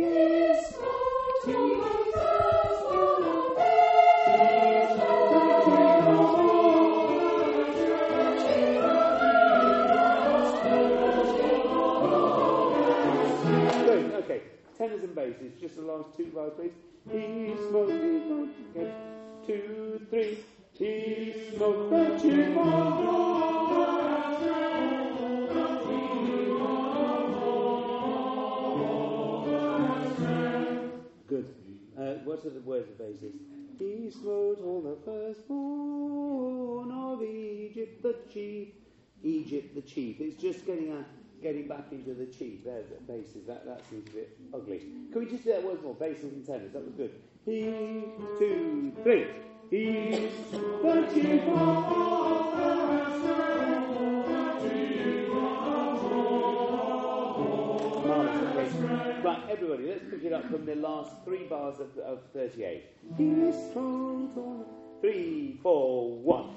His Good, chief. Egypt, the chief. It's just getting a, getting back into the chief. There's the basis. That, that seems a bit ugly. Can we just do that once more? Basses and tenors. That was good. He, two, three. He's the chief Marvellous. Okay. Right, everybody, let's pick it up from the last three bars of, of 38. He smote all. Three, four, one.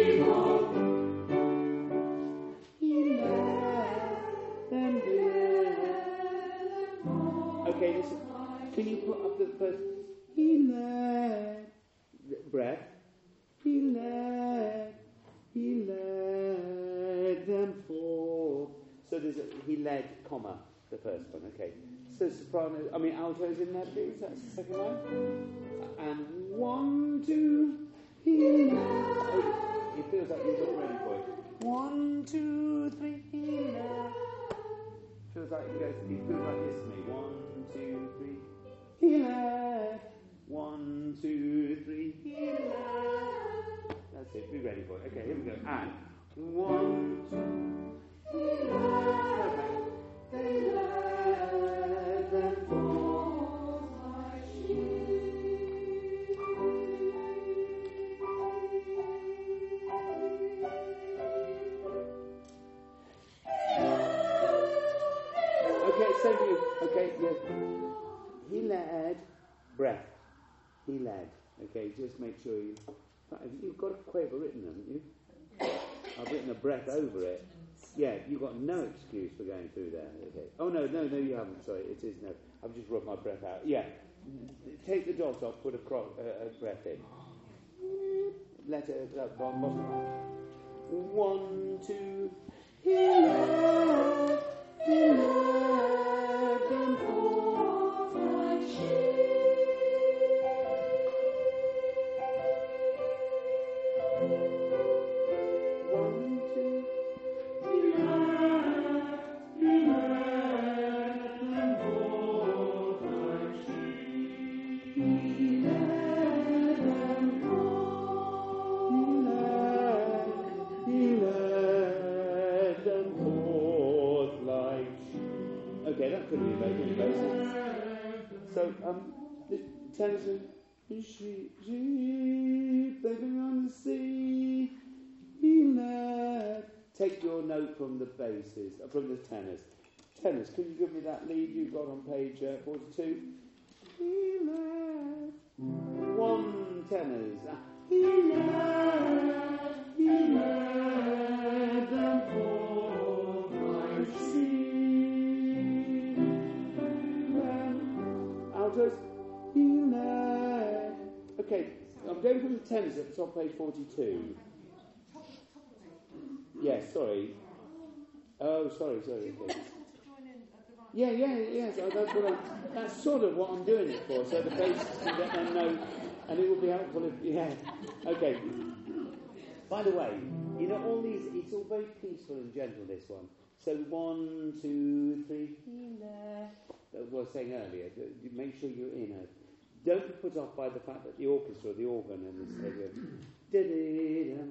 Altos in there, please. That's the second line. And one, two, he led. Oh, it feels like you've got ready for it. One, two, three, he led. Feels like he goes. He feels like this to me. One, two, three. He led. One, two, three. He led. That's it. Be ready for it. Okay, here we go. And one, two. He led. Okay. Led, breath. He led. Okay, just make sure you. You've got a quaver written, haven't you? I've written a breath over it. Yeah, you've got no excuse for going through there. Okay. Oh no, no, no, you haven't. Sorry, it is no. I've just rubbed my breath out. Yeah. Take the dots off. Put a, cro- uh, a breath in. Let it uh, line. One, two. He led, he uh, from the tenors. Tenors, can you give me that lead you got on page uh, 42? He led. One tenors. Uh, he led, he led them forth like sea. Altos, he led. Okay, I'm going from the tenors at the top page 42. Yes, sorry. Oh, sorry, sorry. Yeah, yeah, yes. oh, That's, what I'm, that's sort of what I'm doing it for, so the bass can get their note, and it will be helpful if, yeah. Okay. By the way, you know, all these, it's all very peaceful and gentle, this one. So one, two, three, that's what I was saying earlier. Make sure you're in it. Don't be put off by the fact that the orchestra, the organ, and this, they go, da-dee-dum,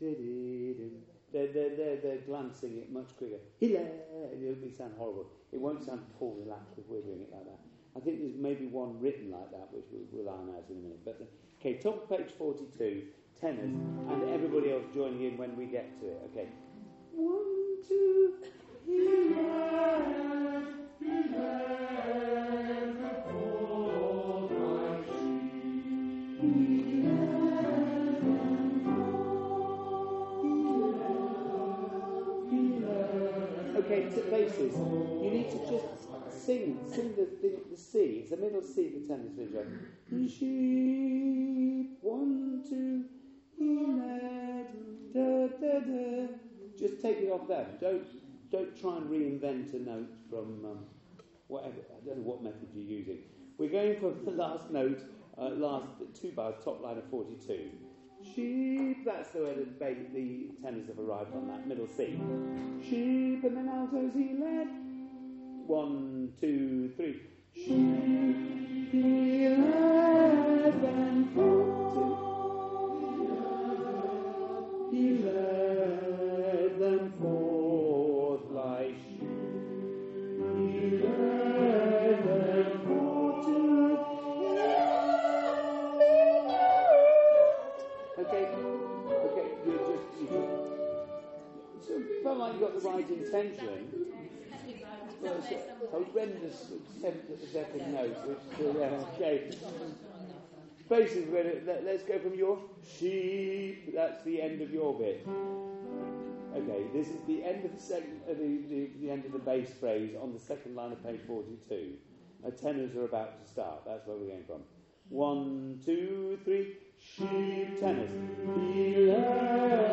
da-dee-dum. They're, they're, they're, they're glancing it much quicker. It'll be sound horrible. It won't sound all relaxed if we're doing it like that. I think there's maybe one written like that, which we'll, we'll iron out in a minute. But okay, top of page 42, tenors, and everybody else joining in when we get to it. Okay. One, two, Hila! Basses. You need to just sing, sing the, the, the C. It's the middle C, the tenors video. Sheep, one, two, da, da, da. Just take it off there. Don't, don't try and reinvent a note from um, whatever. I don't know what method you're using. We're going for the last note, uh, last two bars, top line of 42. Sheep, that's the way that the tenors have arrived on that middle C. Sheep, and then altos he led. One, two, three. Sheep, he led them forth. He led so it felt like you got the right intention. Well, it's a horrendous attempt at the second note, which, uh, yeah, okay. Basically, let, let's go from your sheep, that's the end of your bit. Okay, this is the end of the second, uh, the, the, the end of the bass phrase on the second line of page 42. Uh, tenors are about to start, that's where we're going from. One, two, three. Sheep tennis. He led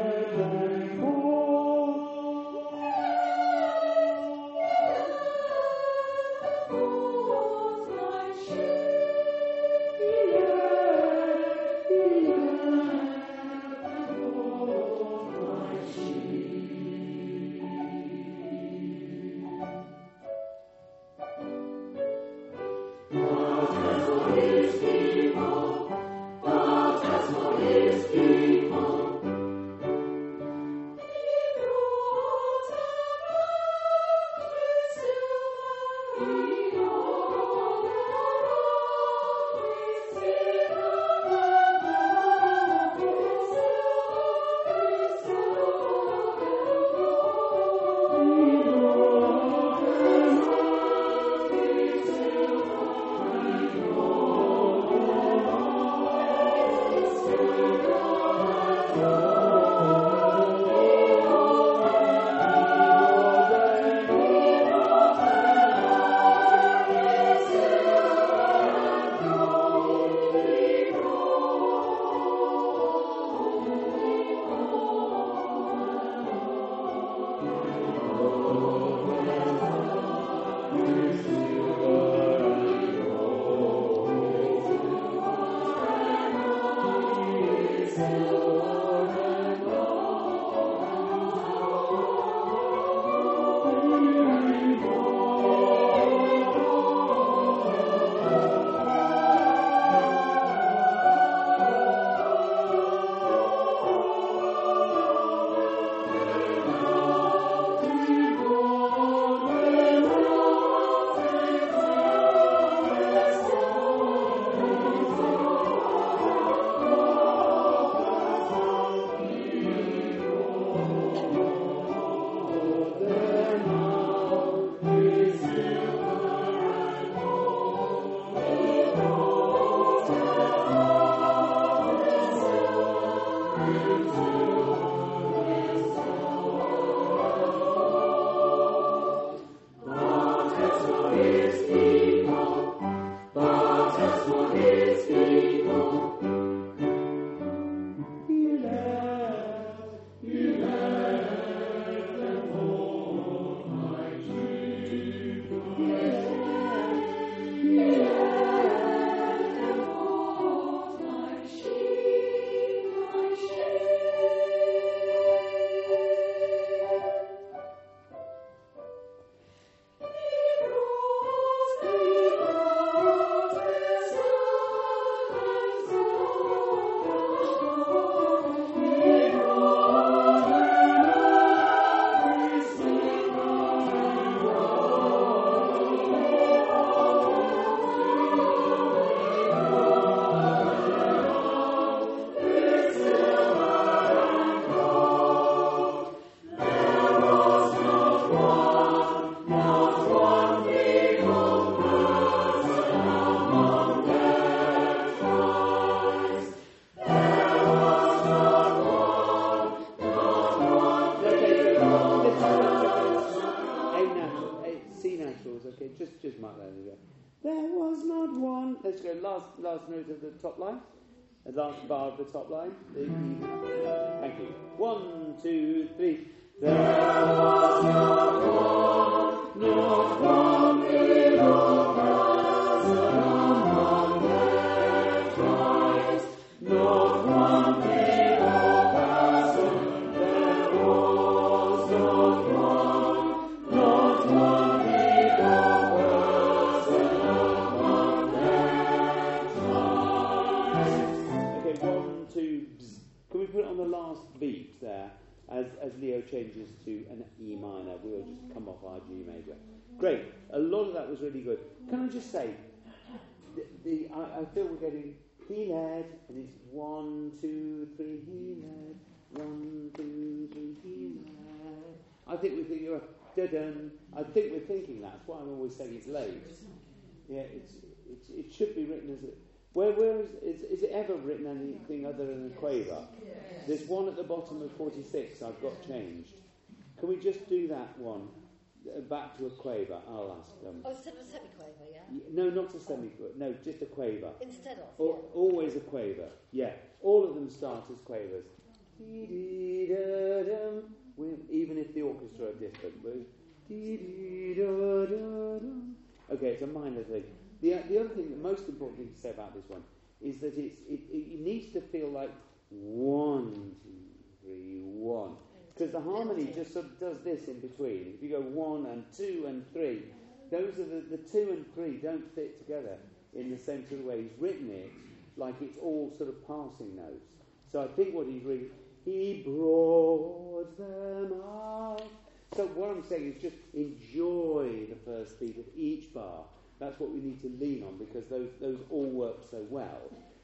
put it on the last beat there? As, as Leo changes to an E minor, we'll just come off our G major. Great. A lot of that was really good. Can I just say, the, the, I, I feel we're getting he led, and it's one, two, three, he led, one, two, three, he led. I think we think you're dun. I think we're thinking that. That's why I'm always saying it's late. Yeah, it's, it's, it should be written as a. Where, where is, is, is it ever written anything other than a quaver? There's one at the bottom of 46 I've got changed. Can we just do that one? Uh, back to a quaver, I'll ask them. Oh, instead of a semiquaver, yeah? No, not a semiquaver. No, just a quaver. Instead of. Al- always a quaver. Yeah. All of them start as quavers. Even if the orchestra are different. Okay, it's a minor thing. The, the other thing, the most important thing to say about this one is that it's, it, it needs to feel like one, two, three, one. Because the harmony just sort of does this in between. If you go one and two and three, those are the, the two and three don't fit together in the same sort of way. He's written it like it's all sort of passing notes. So I think what he's really, he brought them out. So what I'm saying is just enjoy the first beat of each bar. That's what we need to lean on because those, those all work so well.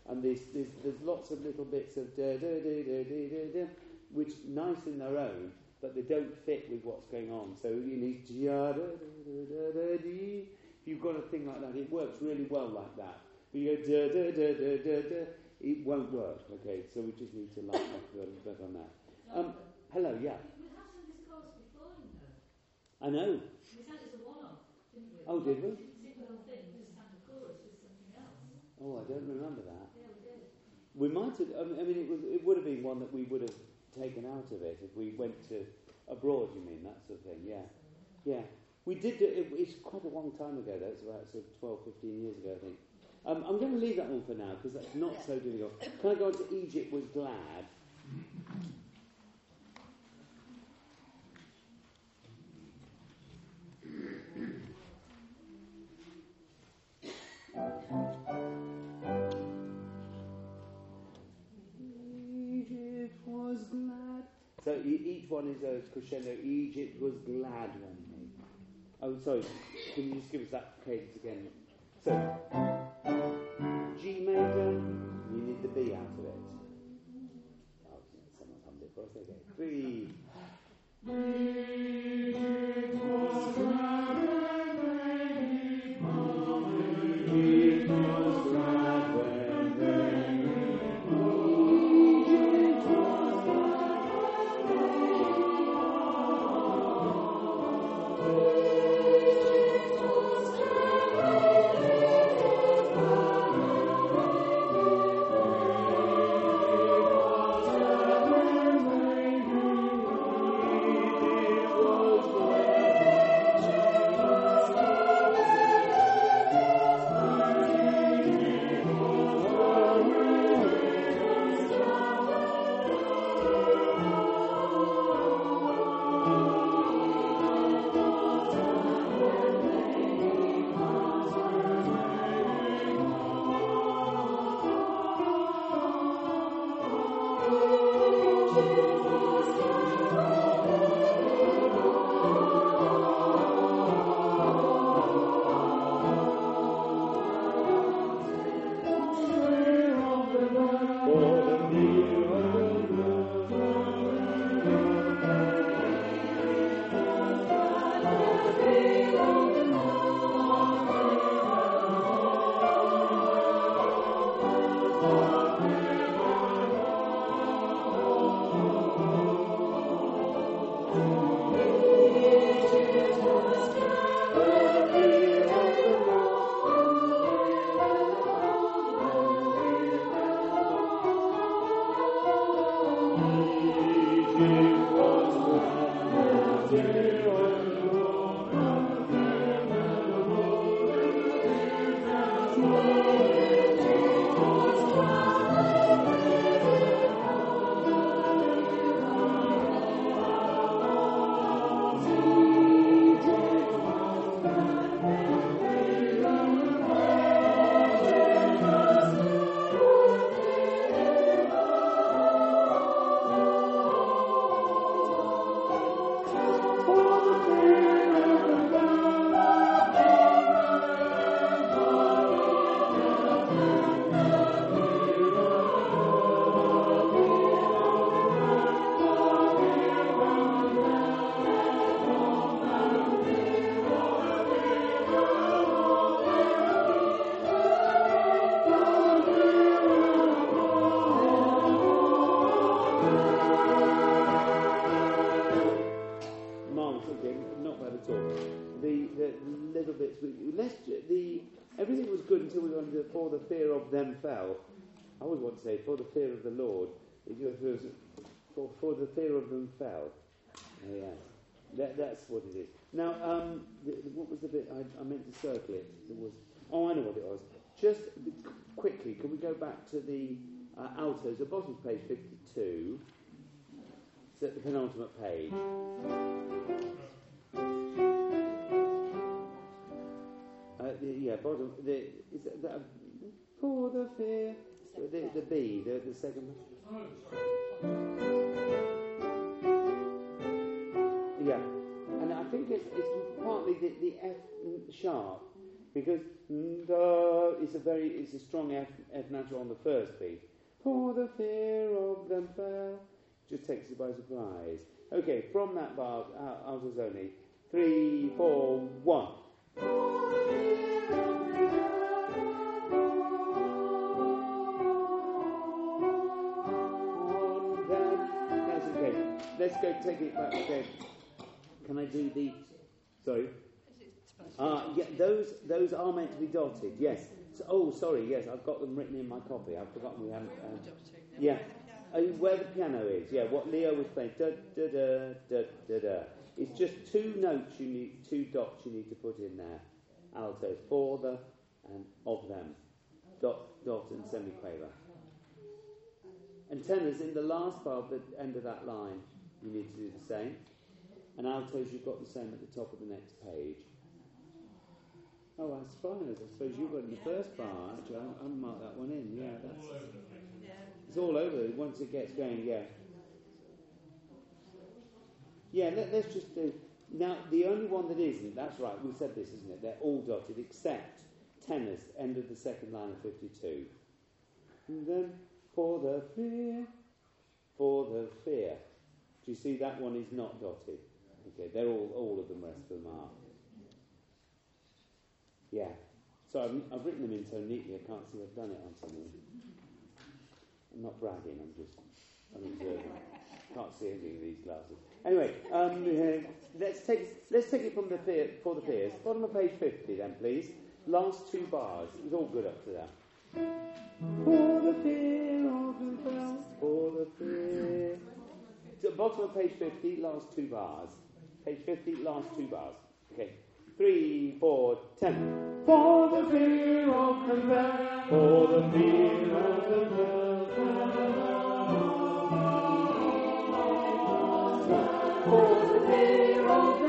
And there's, there's, there's lots of little bits of da da da da da da which nice in their own, but they don't fit with what's going on. So you need da da da da da dee. If you've got a thing like that, it works really well like that. But you go da da da da da da, it won't work. Okay, so we just need to lighten up a little bit on that. Um, hello, yeah. We have done this before, you. I know. We had it as a one-off, didn't we? Oh, did we? didn't sing the whole thing, we just sang the chorus with something else. Oh, I don't remember that. We might have. I mean, it, was, it would have been one that we would have taken out of it if we went to abroad. You mean that sort of thing? Yeah, yeah. We did. Do, it, it's quite a long time ago. though. About sort of 12, 15 years ago, I think. Um, I'm going to leave that one for now because that's not so difficult. Can I go on to Egypt was glad? So each one is a crescendo. Egypt was glad when they. Oh, sorry. Can you just give us that cadence again? So G major. You need the B out of it. Oh, for us. Three. Them fell. I always want to say, for the fear of the Lord. It For, for the fear of them fell. Yeah, that, that's what it is. Now, um, what was the bit, I, I meant to circle it. There was, oh, I know what it was. Just quickly, can we go back to the uh, altos, the bottom page 52, it's at the penultimate page. Uh, the, yeah, bottom. The, is that, that for the fear? The, the B, the, the second one. Yeah, and I think it's, it's partly the, the F sharp because da is a very it's a strong F, F natural on the first beat. For the fear of them fell, just takes you by surprise. Okay, from that bar, uh, altos only. Three, four, one. Let's go take it back. again. Can I do the? Sorry. Ah, yeah, those those are meant to be dotted. Yes. So, oh, sorry. Yes, I've got them written in my copy. I've forgotten we haven't. Um, yeah. Oh, where the piano is. Yeah. What Leo was playing. Da da da da da da. It's just two notes you need, two dots you need to put in there. Altos for the and of them. Dot dot and semiquaver. And tenors in the last bar of the end of that line, you need to do the same. And altos, you've got the same at the top of the next page. Oh, that's fine. I suppose you've got in the first bar. Actually, I, I marked that one in. Yeah, that's. It's all over. Once it gets going, yeah. Yeah, let, let's just do. Now, the only one that isn't, that's right, we said this, isn't it? They're all dotted except tenors, end of the second line of 52. And then, for the fear, for the fear. Do you see that one is not dotted? Okay, they're all, all of them, rest of them are. Yeah. So I've, I've written them in so neatly I can't see I've done it on something. I'm not bragging, I'm just I'm observing. Can't see anything in these glasses. Anyway, um, uh, let's take let's take it from the fear, for the fears. Bottom of page 50 then, please. Last two bars. It was all good up to that. For the fear of bottom of page 50, last two bars. Page 50, last two bars. Okay. Three, four, ten. For the fear of the bell, for the fear of the bell. For the fear of the.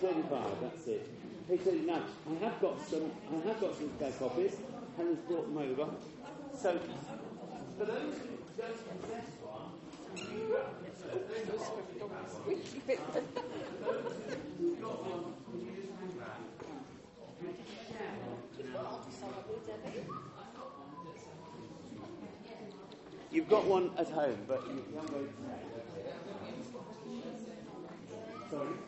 35, that's it. Page 39. Now, I have got some, I have got some spare copies. Helen's brought them over. So, for those who don't possess one? You've got one at home, but you haven't Sorry?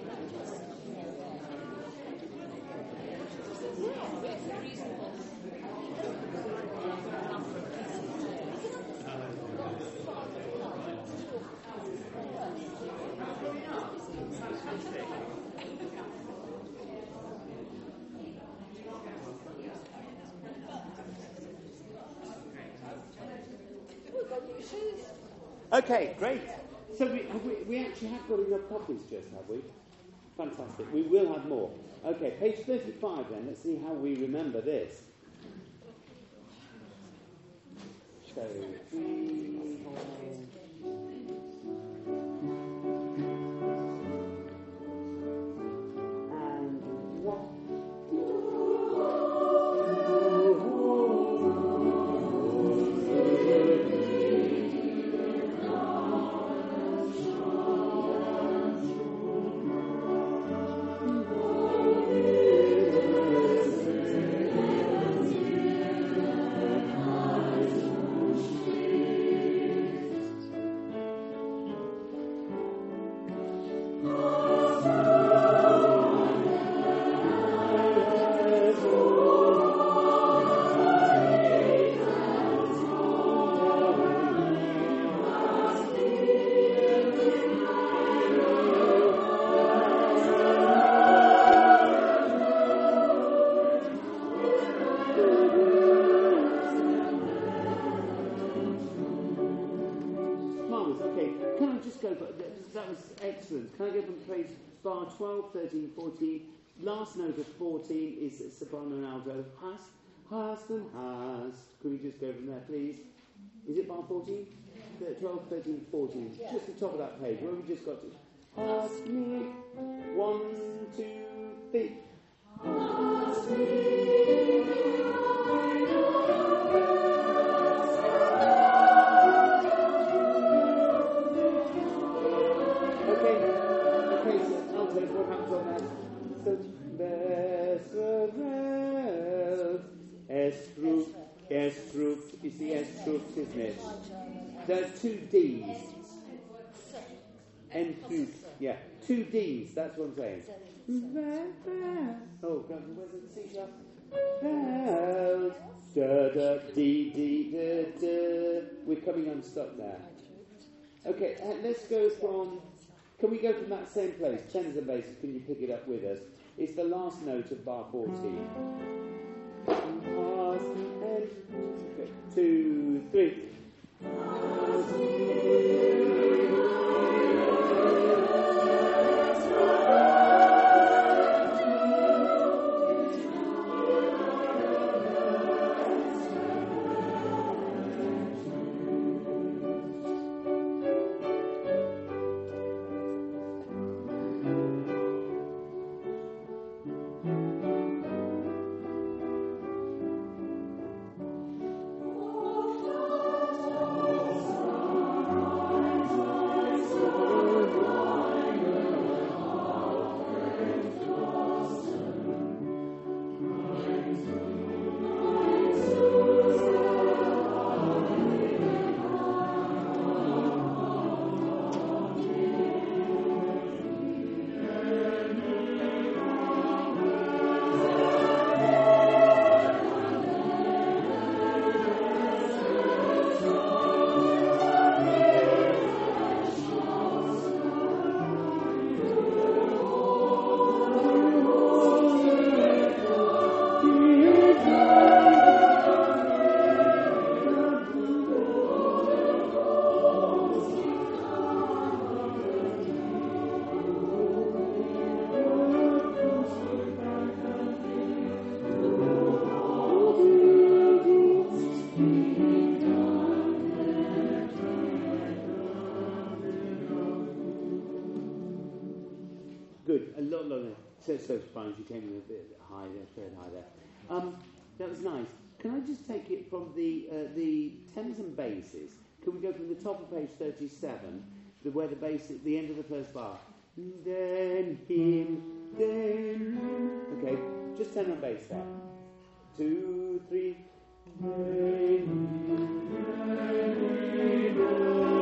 Okay, great. So we, we, we actually have got enough copies just, have we? Fantastic. We will have more. Okay, page 35 then. Let's see how we remember this. So, and has. Uh, could we just go from there, please? Is it bar 14? Th- 12, 13, 14. Just the top of that page, where we just got to. Ask me. One, two, three. Okay, It's the Estrup, isn't it? There's two D's. Entrup, yeah, two D's, that's what I'm saying. Oh, God, where's the C sharp? Da da dee dee da da. We're coming unstuck there. Okay, uh, let's go from. Can we go from that same place? Tenors and basses, can you pick it up with us? It's the last note of bar 14. Okay, Two, three. Came in a bit high there, third high there. Um, that was nice. Can I just take it from the uh, the tenors and basses? Can we go from the top of page 37, the, where the bass at the end of the first bar? Then him, then. Okay, just tenor and bass there. Two, three. Then him, then Lovely,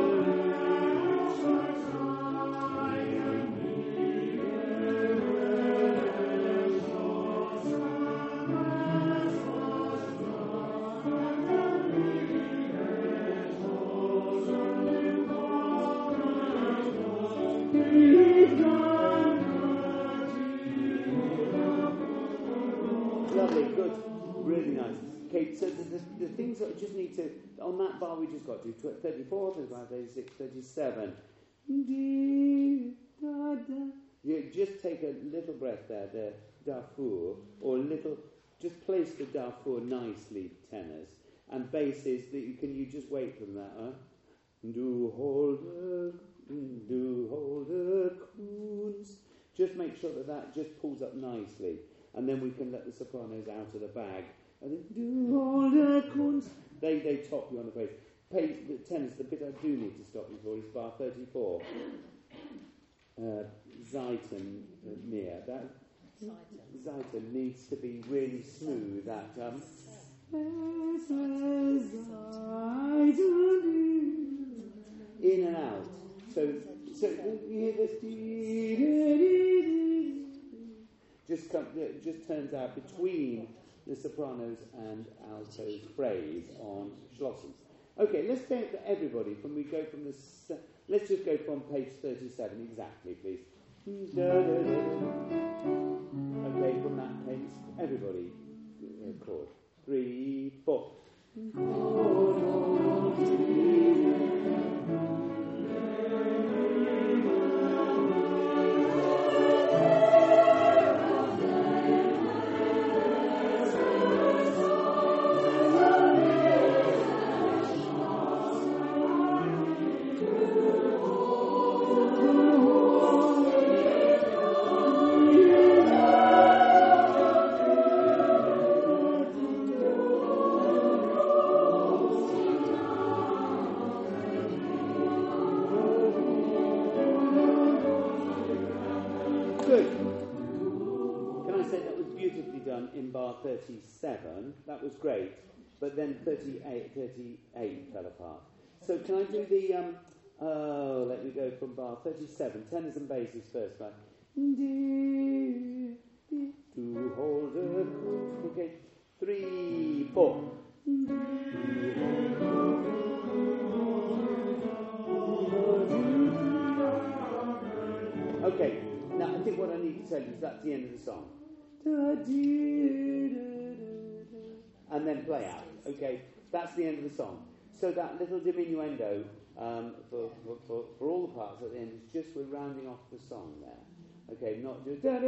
just need to, on that bar we just got to, tw- 34, 35, 36, 37. You just take a little breath there, the Darfur, or a little, just place the Darfur nicely, tenors, and basses that you can, you just wait from that, huh? Do hold the, do hold the coons. Just make sure that that just pulls up nicely, and then we can let the sopranos out of the bag. And then do hold the coons. They they top you on the face. Page, the tenors, the bit I do need to stop you for is bar 34. Uh, Zeiton uh, near that Zeiton needs to be really smooth. That um, in and out. So, so you hear this. Just come, just turns out between the sopranos and altos phrase on Schlossens. Okay, let's say it for everybody. From we go from the, let's just go from page thirty-seven exactly, please. Okay, from that page, everybody, uh, chord. Three, four. 38, 38 fell apart. So can I do the, um, oh, let me go from bar 37. Tenors and basses first, right? To hold a, okay. Three, four. Okay, now I think what I need to tell you is that's the end of the song. And then play out. Okay, that's the end of the song. So that little diminuendo um, for, for, for, all the parts at the end is just we're rounding off the song there. Okay, not just. Don't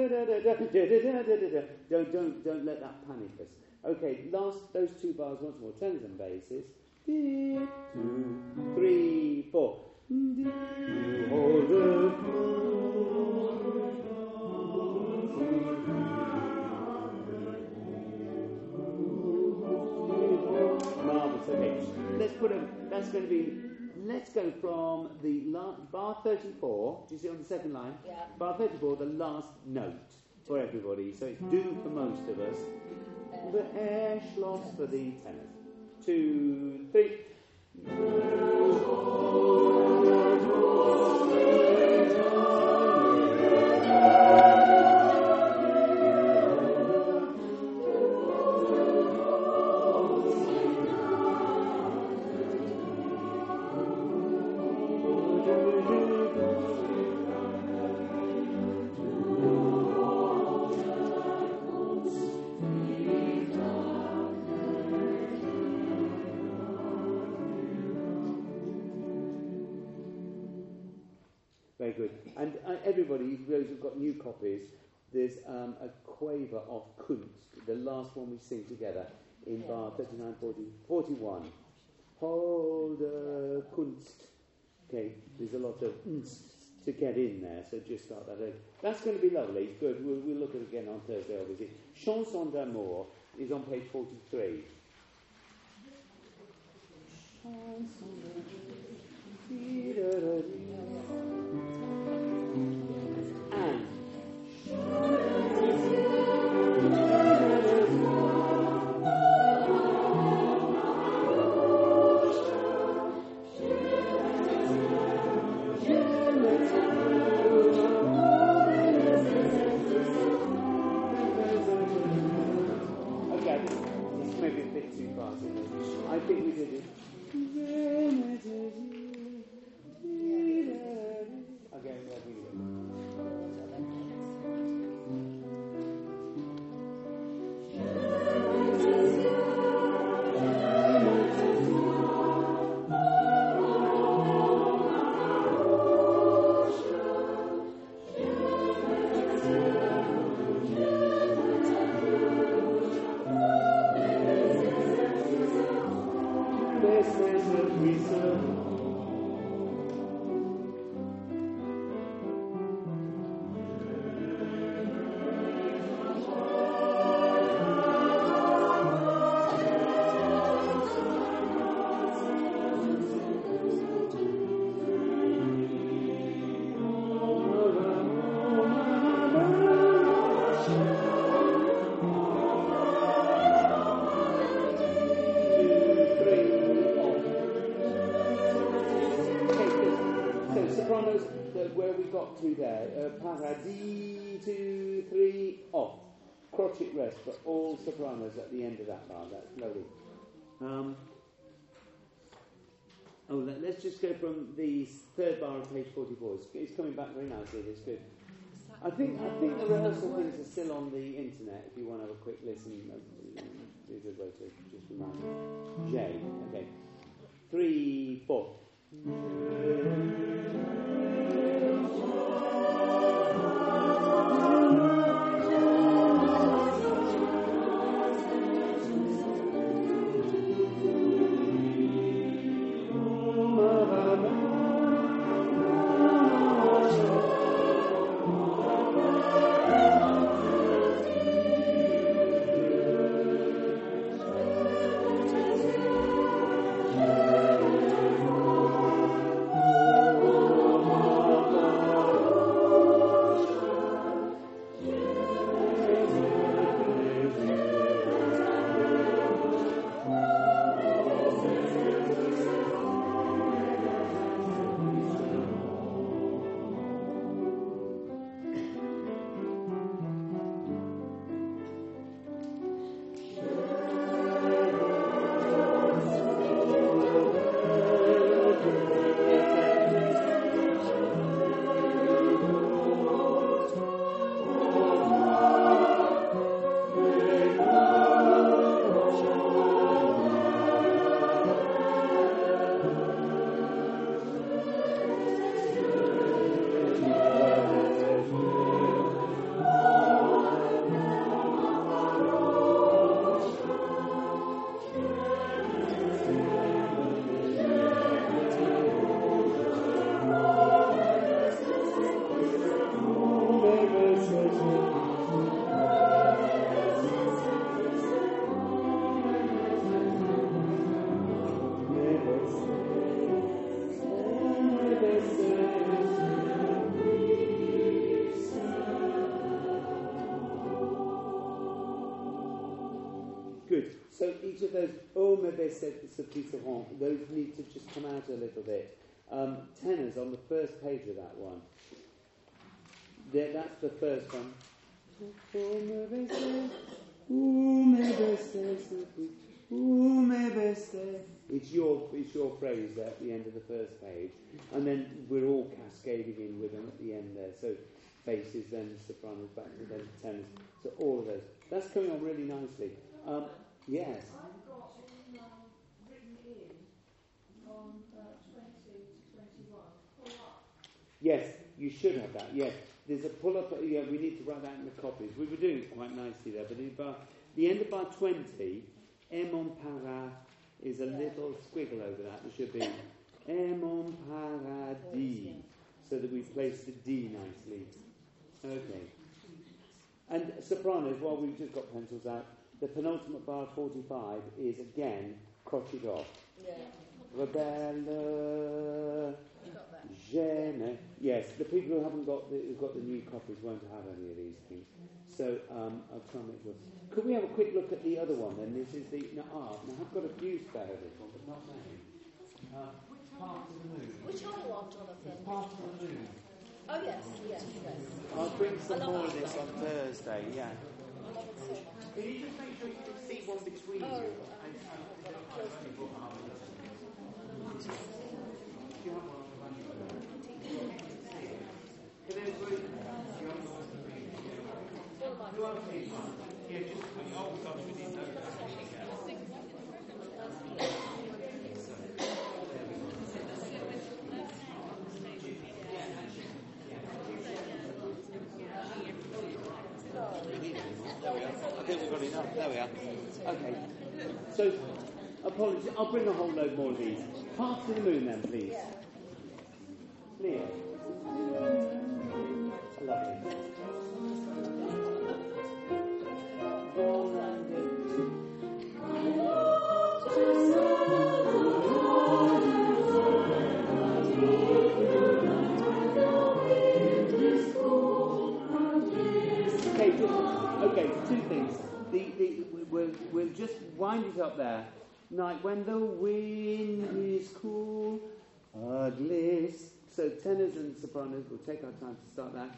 don't don't let that panic us. Okay, last those two bars once more. Tenors and basses. Two, three, four. Let's put. That's going to be. Let's go from the la, bar 34. Do you see on the second line? Yeah. Bar 34, the last note for everybody. So it's do for most of us. The air schloss for the tenors. Two, three. Very good. And uh, everybody, those who've got new copies, there's um, a quaver of Kunst, the last one we sing together in bar 39, 40, 41. Hold uh, Kunst. Okay, there's a lot of nst to get in there. So just start that. out. That's going to be lovely. Good. We'll, we'll look at it again on Thursday, obviously. Chanson d'amour is on page 43. Chanson d'amour. A Rest for all sopranos at the end of that bar. That's lovely. Um, oh, let, us just go from the third bar on page 44. It's, it's coming back very nicely. It's good. I think I think the rehearsal things are still on the internet. If you want to have a quick listen, uh, there's a way to just remind you. J. Okay. Three, four. Each of those oh mauvais seront, those need to just come out a little bit. Um, tenors on the first page of that one. There, that's the first one. Oh oh oh It's your it's your phrase there at the end of the first page, and then we're all cascading in with them at the end there. So basses, then sopranos, back to then tenors. So all of those. That's coming on really nicely. Um, yes. I've got in, um, written in on uh, 20 to 21, pull up. Yes, you should have that. Yes, there's a pull up. Yeah, we need to write that in the copies. We were doing it quite nicely there, but in bar, the end of bar 20, M on para is a little squiggle over that. There should be M on paradis. so that we place the D nicely. Okay. And sopranos, while we've just got pencils out, the penultimate bar 45 is again crotchet off. Yeah. Rebelle, gêne. Yes, the people who haven't got the, who've got the new copies won't have any of these things. So um, I'll try and make sure. Could we have a quick look at the other one then? This is the no, ah, now I've got a few spare of this one, but not many. Uh, Path to the Moon. Which other one, Jonathan? Path to the Moon. Oh, yes, yes, yes. I'll bring some more of this on Thursday, yeah. I love it so much. Can you just make sure you can see one between Oh, you? um, And, um, I've got it close to me. do you have one on the back? Can they agree? Do you have one? One of my Do you have a piece? Yeah, just put your old stuff within those. I think we've got enough. There we are. Okay. So, apologies. I'll bring a whole load more of these. Path to the moon, then, please. Leo. Okay, two things. The, the, we'll, we'll just wind it up there. Night when the wind is cool, ugly. So tenors and sopranos, we'll take our time to start that.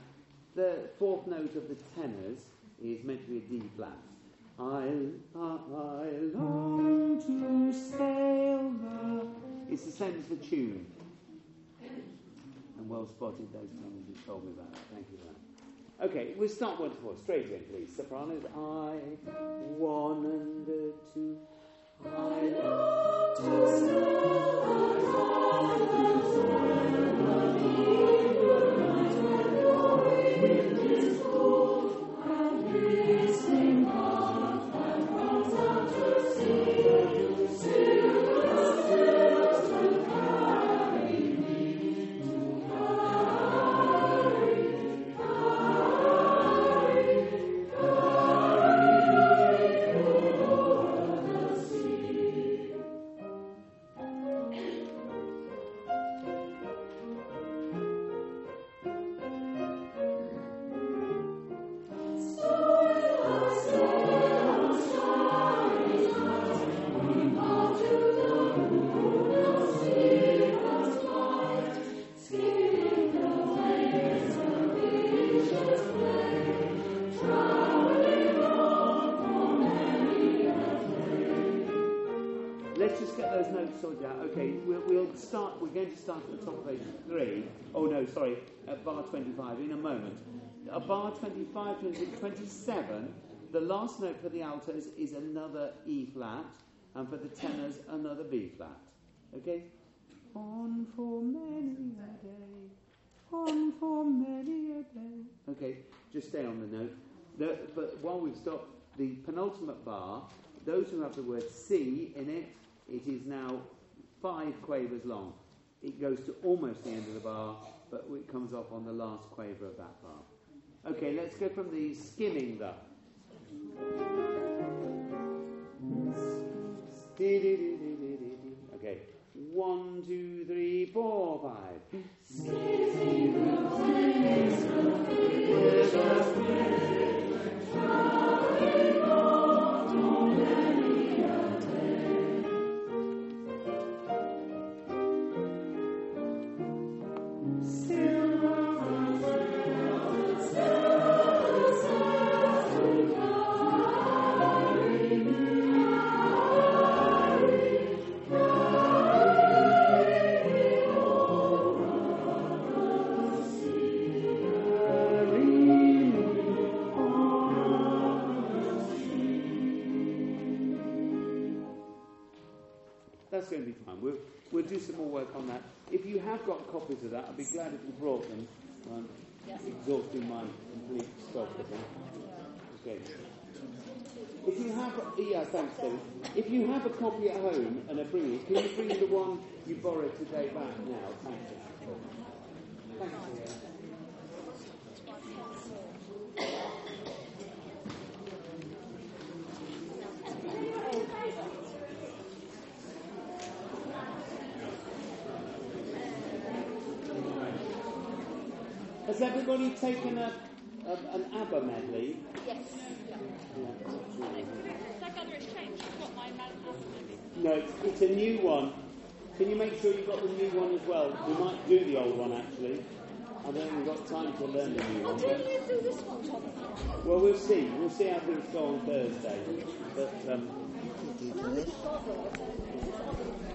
The fourth note of the tenors is meant to be a D flat. I, I long to sail the... It's the same as the tune. And well spotted those tenors who told me about that. Thank you that. Okay, we'll start one to four. Straight again, please. Sopranos. I, one and a two. I Let's start. We're going to start at the top of page three. Oh no, sorry, at bar 25 in a moment. At bar 25, 26, 27, the last note for the altos is another E flat, and for the tenors, another B flat. Okay? On for many a day, on for many a day. Okay, just stay on the note. The, but while we've stopped, the penultimate bar, those who have the word C in it, it is now five quavers long. It goes to almost the end of the bar, but it comes off on the last quaver of that bar. Okay, let's go from the skimming the. Okay, one, two, three, four, five. That's I'd be glad if you brought them. Um, exhausting my complete stock of them. Okay. If you have, yeah, thanks, David. If you have a copy at home and are bringing it, can you bring the one you borrowed today back now? Thank Has everybody taken a, a, an ABBA medley? Yes. Yeah. That gather has changed. I've my man No, it's, it's a new one. Can you make sure you've got the new one as well? We might do the old one actually. I don't think we've got time to learn the new one. do but- you do this one, Tom? Well, we'll see. We'll see how things go on Thursday. But um, No, it's bothered.